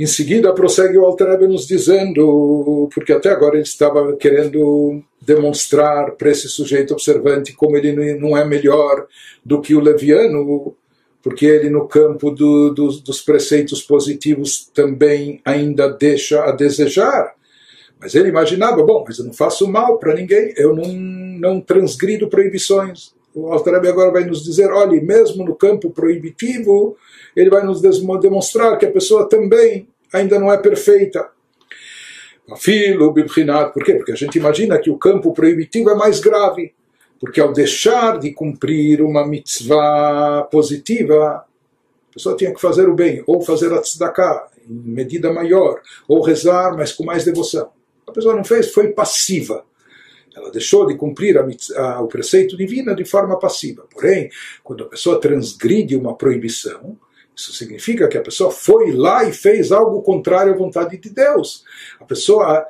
Em seguida, prossegue o Alter nos dizendo, porque até agora ele estava querendo demonstrar para esse sujeito observante como ele não é melhor do que o leviano, porque ele, no campo do, do, dos preceitos positivos, também ainda deixa a desejar. Mas ele imaginava, bom, mas eu não faço mal para ninguém, eu não, não transgrido proibições. O Altareb agora vai nos dizer, olhe, mesmo no campo proibitivo, ele vai nos demonstrar que a pessoa também ainda não é perfeita. Filo, bibrinat, por quê? Porque a gente imagina que o campo proibitivo é mais grave, porque ao deixar de cumprir uma mitzvah positiva, a pessoa tinha que fazer o bem, ou fazer a tzedakah em medida maior, ou rezar, mas com mais devoção. A pessoa não fez, foi passiva. Ela deixou de cumprir a, o preceito divino de forma passiva. Porém, quando a pessoa transgride uma proibição, isso significa que a pessoa foi lá e fez algo contrário à vontade de Deus. A pessoa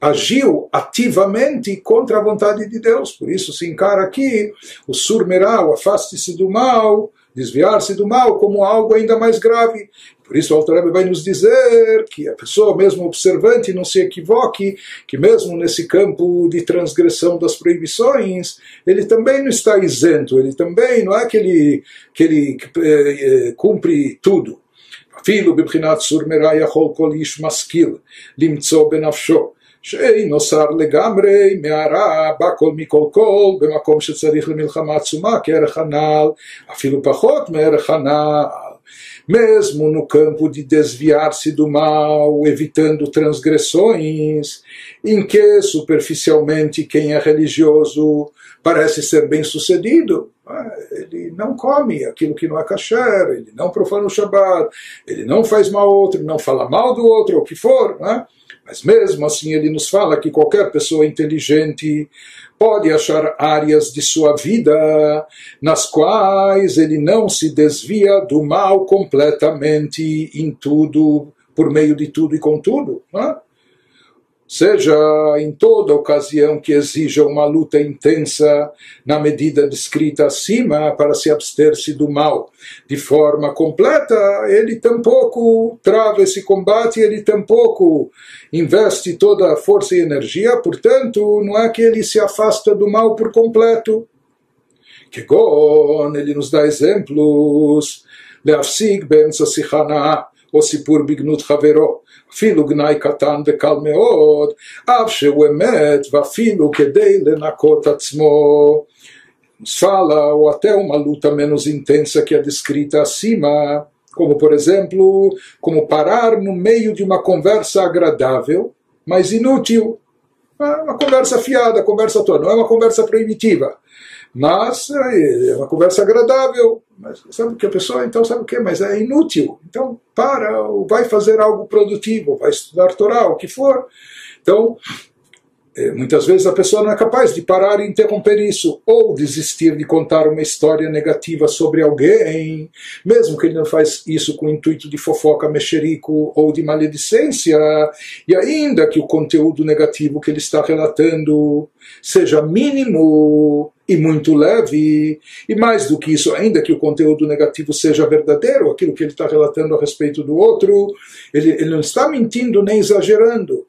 agiu ativamente contra a vontade de Deus. Por isso se encara aqui o surmeral, afaste-se do mal, desviar-se do mal como algo ainda mais grave. Por isso o Altareb vai nos dizer que a pessoa, mesmo observante, não se equivoque, que mesmo nesse campo de transgressão das proibições, ele também não está isento, ele também não é que ele, que ele eh, cumpre tudo. אפילו בבחינת סור מרע יכול כל איש משכיל למצוא בנפשו שאינו שר לגמרי מהרע בכל מכל כל במקום שצריך למלחמה עצומה כערך הנ"ל אפילו פחות מערך הנ"ל mesmo no campo de desviar-se do mal, evitando transgressões, em que superficialmente quem é religioso parece ser bem sucedido, ah, ele não come aquilo que não é kasher, ele não profana o Shabbat, ele não faz mal ao outro, não fala mal do outro, ou o que for, né? Mas mesmo assim ele nos fala que qualquer pessoa inteligente pode achar áreas de sua vida nas quais ele não se desvia do mal completamente em tudo, por meio de tudo e com tudo. Não é? seja em toda ocasião que exija uma luta intensa na medida descrita acima para se abster-se do mal de forma completa, ele tampouco trava esse combate, ele tampouco investe toda a força e energia, portanto, não é que ele se afasta do mal por completo. Que ele nos dá exemplos, להפסיק באמצע שיחה נאה או סיפור בגנות חברו אפילו גנאי קטן וקל מאוד, אף שהוא אמת ואפילו כדי לנקות עצמו. Nos fala, ou até uma luta menos intensa que a descrita acima, como por exemplo, como parar no meio de uma conversa agradável, mas inútil. Uma conversa fiada, conversa toda, não é uma conversa proibitiva. mas é uma conversa agradável. Mas sabe que a pessoa então sabe o que? Mas é inútil. Então para, ou vai fazer algo produtivo, vai estudar Torá, o que for. Então, é, muitas vezes a pessoa não é capaz de parar e interromper isso, ou desistir de contar uma história negativa sobre alguém, mesmo que ele não faz isso com o intuito de fofoca, mexerico ou de maledicência, e ainda que o conteúdo negativo que ele está relatando seja mínimo e muito leve, e mais do que isso, ainda que o conteúdo negativo seja verdadeiro, aquilo que ele está relatando a respeito do outro, ele, ele não está mentindo nem exagerando.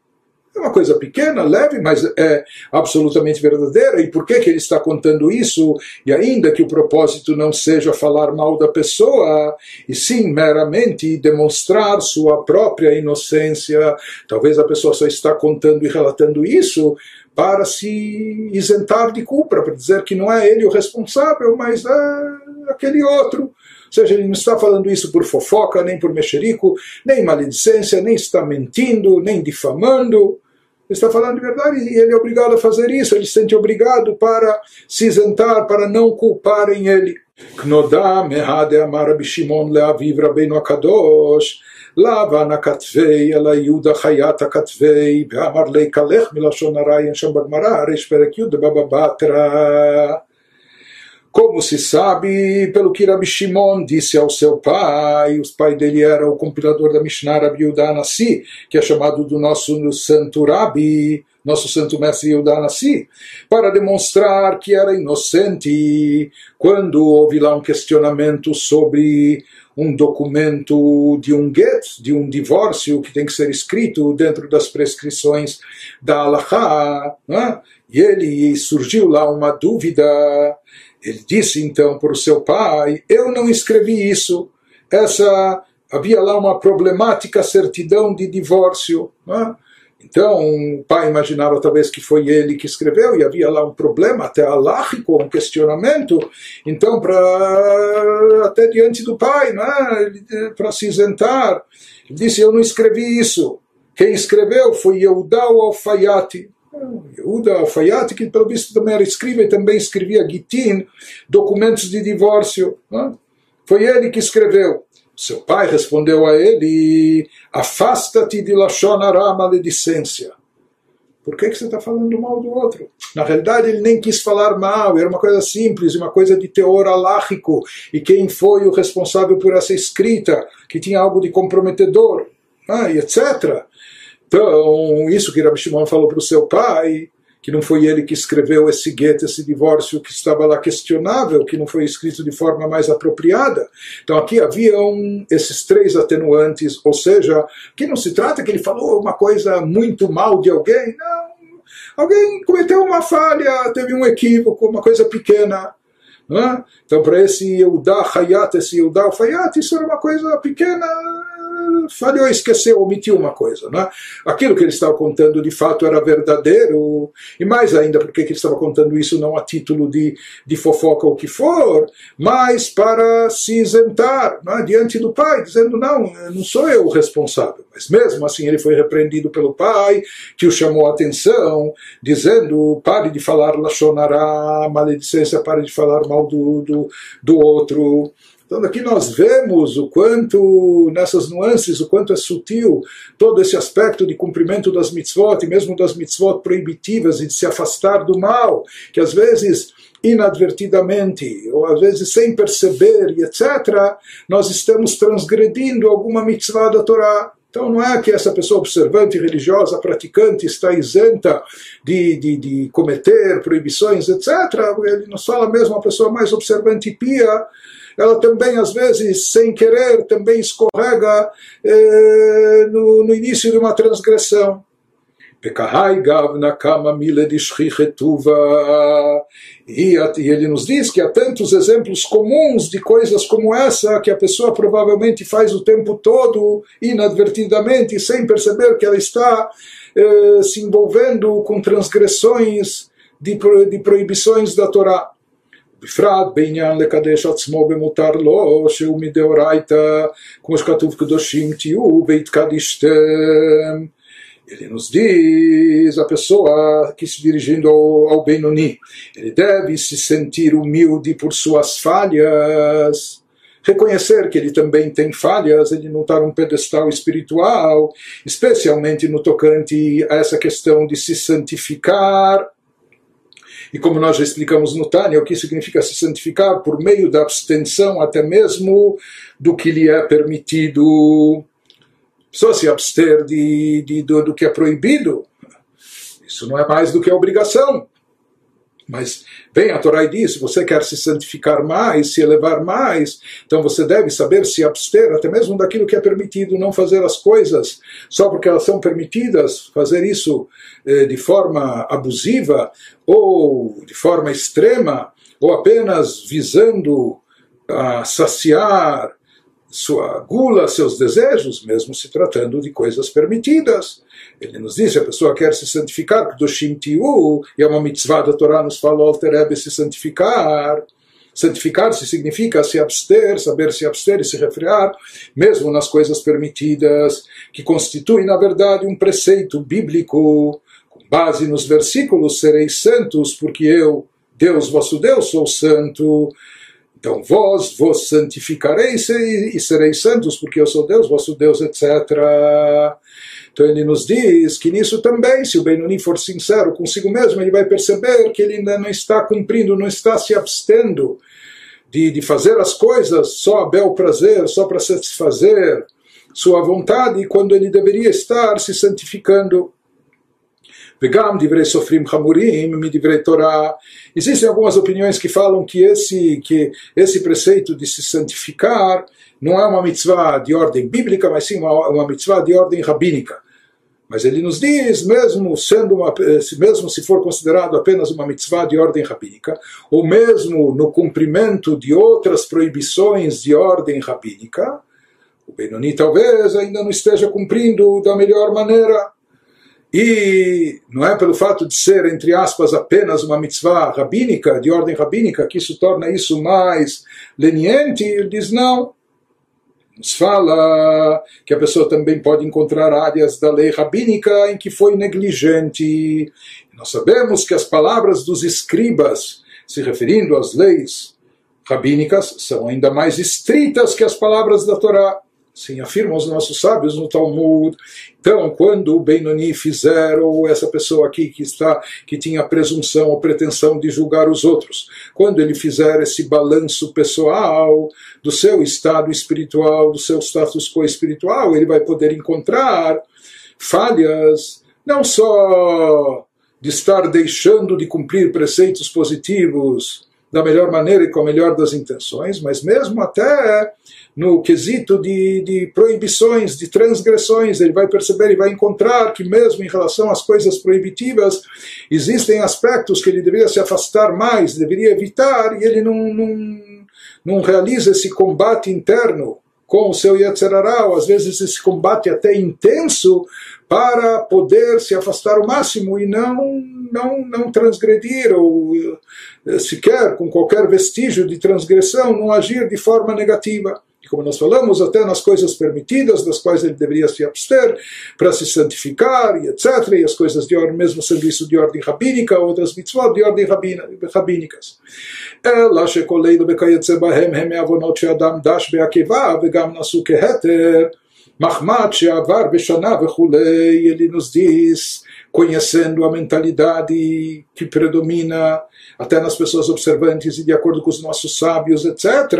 É uma coisa pequena, leve, mas é absolutamente verdadeira. E por que, que ele está contando isso? E ainda que o propósito não seja falar mal da pessoa, e sim meramente demonstrar sua própria inocência, talvez a pessoa só está contando e relatando isso para se isentar de culpa, para dizer que não é ele o responsável, mas é aquele outro. Ou seja, ele não está falando isso por fofoca, nem por mexerico, nem maledicência, nem está mentindo, nem difamando. Ele está falando de verdade e ele é obrigado a fazer isso, ele se sente obrigado para se isentar, para não culparem ele. Knodam, Ehade, Amar, Abishimon, Leaviv, Rabbeinu Akadosh. הקדוש לבן הכתבי אלא יהודה חיית הכתבי ואמר לי קלך מלשון הרע אין שם בגמרא ריש פרק י' בבא בתרא como se sabe pelo que Rabi Shimon disse ao seu pai, o pai dele era o compilador da Mishnah Rabi Yudanassi, que é chamado do nosso santo Rabi, nosso santo mestre Yudá Nassi, para demonstrar que era inocente quando houve lá um questionamento sobre um documento de um get, de um divórcio que tem que ser escrito dentro das prescrições da Allahá, né? e ele surgiu lá uma dúvida. Ele disse então para o seu pai: Eu não escrevi isso. Essa havia lá uma problemática certidão de divórcio. Né? Então, o pai imaginava talvez que foi ele que escreveu e havia lá um problema, até alágico, um questionamento. Então, para até diante do pai, né, para se isentar, ele disse: Eu não escrevi isso. Quem escreveu foi Yehudá Alfayati. Yehuda Alfayati, que pelo visto também era escriba e também escrevia Gitin, documentos de divórcio. Né? Foi ele que escreveu. Seu pai respondeu a ele: Afasta-te de Lashon Hara, maledicência. Por que, que você está falando mal do outro? Na realidade, ele nem quis falar mal, era uma coisa simples, uma coisa de teor alágico. E quem foi o responsável por essa escrita, que tinha algo de comprometedor, ah, etc. Então, isso que Rabi Shimon falou para o seu pai, que não foi ele que escreveu esse gueto, esse divórcio que estava lá questionável, que não foi escrito de forma mais apropriada. Então aqui haviam esses três atenuantes, ou seja, que não se trata que ele falou uma coisa muito mal de alguém, não. Alguém cometeu uma falha, teve um equívoco, uma coisa pequena. É? Então, para esse Yehudá Hayat, esse Yehudá Hayat, isso era uma coisa pequena, falhou, esqueceu, omitiu uma coisa. Né? Aquilo que ele estava contando de fato era verdadeiro, e mais ainda, porque ele estava contando isso não a título de, de fofoca ou o que for, mas para se isentar né, diante do pai, dizendo: não, não sou eu o responsável. Mas mesmo assim ele foi repreendido pelo pai, que o chamou a atenção, dizendo: pare de falar Lachonará, maledicência, pare de falar mal do, do, do outro. Então aqui nós vemos o quanto, nessas nuances, o quanto é sutil todo esse aspecto de cumprimento das mitzvot, e mesmo das mitzvot proibitivas, e de se afastar do mal, que às vezes inadvertidamente, ou às vezes sem perceber, etc., nós estamos transgredindo alguma mitzvah da Torá. Então não é que essa pessoa observante, religiosa, praticante está isenta de, de, de cometer proibições, etc. Ele nos fala mesmo a pessoa mais observante e pia, ela também, às vezes, sem querer, também escorrega eh, no, no início de uma transgressão. E ele nos diz que há tantos exemplos comuns de coisas como essa que a pessoa provavelmente faz o tempo todo, inadvertidamente, sem perceber que ela está eh, se envolvendo com transgressões de, de proibições da Torá. בפרט בעניין לקדש עצמו במותר לו, שהוא מדאורייתא, כמו שכתוב קדושים תהיו והתקדישתם. Ele nos diz, a pessoa que se dirigindo ao, ao Benoni, ele deve se sentir humilde por suas falhas, reconhecer que ele também tem falhas, ele não está num pedestal espiritual, especialmente no tocante a essa questão de se santificar e como nós já explicamos no Tânia, o que significa se santificar por meio da abstenção até mesmo do que lhe é permitido. Só se abster de, de, do, do que é proibido, isso não é mais do que obrigação. Mas vem a Torá diz: se você quer se santificar mais, se elevar mais, então você deve saber se abster até mesmo daquilo que é permitido, não fazer as coisas só porque elas são permitidas, fazer isso eh, de forma abusiva ou de forma extrema, ou apenas visando a saciar sua gula, seus desejos, mesmo se tratando de coisas permitidas. Ele nos diz, a pessoa quer se santificar, do Tiu, e é uma mitzvah da Torá, nos fala Alterebe se santificar. Santificar-se significa se abster, saber se abster e se refrear, mesmo nas coisas permitidas, que constituem, na verdade, um preceito bíblico, com base nos versículos: sereis santos, porque eu, Deus, vosso Deus, sou santo. Então vós vos santificareis e sereis santos, porque eu sou Deus, vosso Deus, etc. Então ele nos diz que nisso também, se o Benoni for sincero consigo mesmo, ele vai perceber que ele ainda não está cumprindo, não está se abstendo de, de fazer as coisas só a bel prazer, só para satisfazer sua vontade, quando ele deveria estar se santificando Vegam divrei sofrim hamurim mi divrei Torah. Existem algumas opiniões que falam que esse, que esse preceito de se santificar não é uma mitzvah de ordem bíblica, mas sim uma, uma mitzvah de ordem rabínica. Mas ele nos diz, mesmo sendo uma, mesmo se for considerado apenas uma mitzvah de ordem rabínica, ou mesmo no cumprimento de outras proibições de ordem rabínica, o Benoni talvez ainda não esteja cumprindo da melhor maneira. E não é pelo fato de ser, entre aspas, apenas uma mitzvah rabínica, de ordem rabínica, que isso torna isso mais leniente. Ele diz não. Nos fala que a pessoa também pode encontrar áreas da lei rabínica em que foi negligente. Nós sabemos que as palavras dos escribas, se referindo às leis rabínicas, são ainda mais estritas que as palavras da Torá. Sim, afirmam os nossos sábios no Talmud. Então, quando o Benoni fizer, ou essa pessoa aqui que está, que tinha presunção ou pretensão de julgar os outros, quando ele fizer esse balanço pessoal do seu estado espiritual, do seu status quo espiritual, ele vai poder encontrar falhas, não só de estar deixando de cumprir preceitos positivos da melhor maneira e com a melhor das intenções, mas mesmo até no quesito de, de proibições, de transgressões, ele vai perceber e vai encontrar que mesmo em relação às coisas proibitivas, existem aspectos que ele deveria se afastar mais, deveria evitar, e ele não, não, não realiza esse combate interno com o seu Yetzerará, às vezes esse combate até intenso, para poder se afastar o máximo e não, não, não transgredir, ou eh, sequer com qualquer vestígio de transgressão, não agir de forma negativa como nós falamos, até nas coisas permitidas, das quais ele deveria se abster, para se santificar e etc. E as coisas de ordem, mesmo sendo isso de ordem rabínica, outras mitzvot de ordem rabínicas. אלא שכל אלו וכיוצא בהם הם מעוונות שאדם דש בעקיבא וגם נשאו כהתר Mahmat Sheavar Beshana Hulei, ele nos diz, conhecendo a mentalidade que predomina até nas pessoas observantes e de acordo com os nossos sábios, etc.,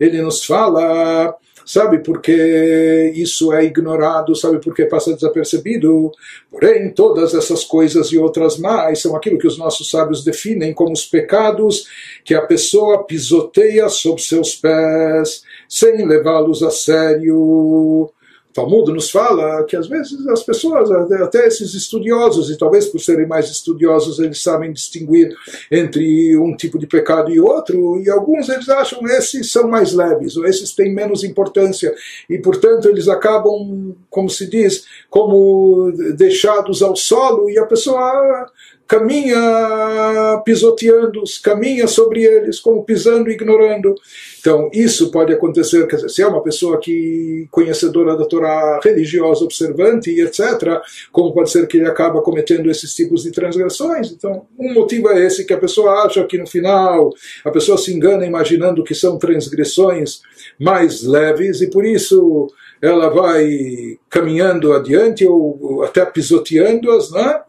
ele nos fala sabe porque isso é ignorado, sabe porque passa desapercebido. Porém, todas essas coisas e outras mais são aquilo que os nossos sábios definem como os pecados que a pessoa pisoteia sob seus pés sem levá-los a sério. Talmud nos fala que às vezes as pessoas, até esses estudiosos, e talvez por serem mais estudiosos, eles sabem distinguir entre um tipo de pecado e outro, e alguns eles acham esses são mais leves, ou esses têm menos importância, e portanto eles acabam, como se diz, como deixados ao solo, e a pessoa caminha pisoteando-os, caminha sobre eles, como pisando e ignorando. Então, isso pode acontecer, quer dizer, se é uma pessoa que conhecedora da Torá religiosa, observante etc., como pode ser que ele acaba cometendo esses tipos de transgressões. Então, um motivo é esse, que a pessoa acha que no final a pessoa se engana imaginando que são transgressões mais leves e por isso ela vai caminhando adiante ou até pisoteando-as, né?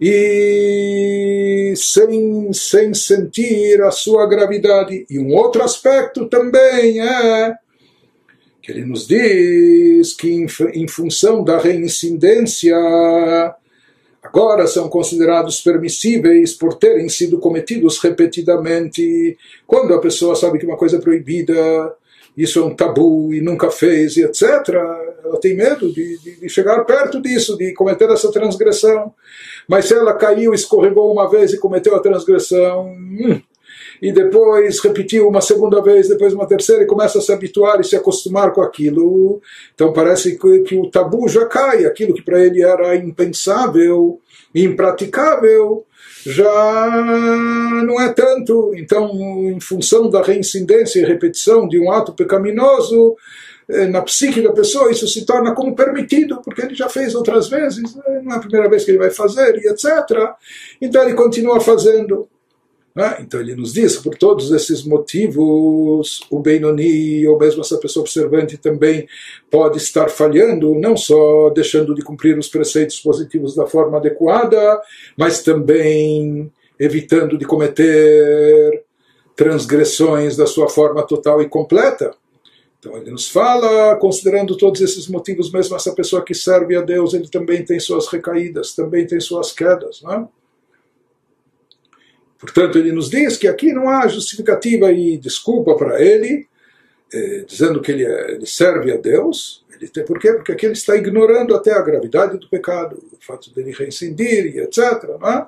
E sem, sem sentir a sua gravidade. E um outro aspecto também é que ele nos diz que, em, em função da reincidência, agora são considerados permissíveis por terem sido cometidos repetidamente. Quando a pessoa sabe que uma coisa é proibida, isso é um tabu e nunca fez, e etc., ela tem medo de, de, de chegar perto disso, de cometer essa transgressão. Mas se ela caiu, escorregou uma vez e cometeu a transgressão, hum, e depois repetiu uma segunda vez, depois uma terceira, e começa a se habituar e se acostumar com aquilo, então parece que, que o tabu já cai, aquilo que para ele era impensável, impraticável, já não é tanto. Então, em função da reincidência e repetição de um ato pecaminoso, eh, na psique da pessoa, isso se torna como permitido, porque ele já fez outras vezes, né? não é a primeira vez que ele vai fazer, e etc. Então ele continua fazendo. Né? Então ele nos diz, por todos esses motivos, o Benoni, ou mesmo essa pessoa observante, também pode estar falhando, não só deixando de cumprir os preceitos positivos da forma adequada, mas também evitando de cometer transgressões da sua forma total e completa. Então ele nos fala, considerando todos esses motivos, mesmo essa pessoa que serve a Deus, ele também tem suas recaídas, também tem suas quedas. Não é? Portanto, ele nos diz que aqui não há justificativa e desculpa para ele, eh, dizendo que ele, é, ele, serve a Deus. Ele tem, por quê? Porque aqui ele está ignorando até a gravidade do pecado, o fato dele reincidir e etc. Não é?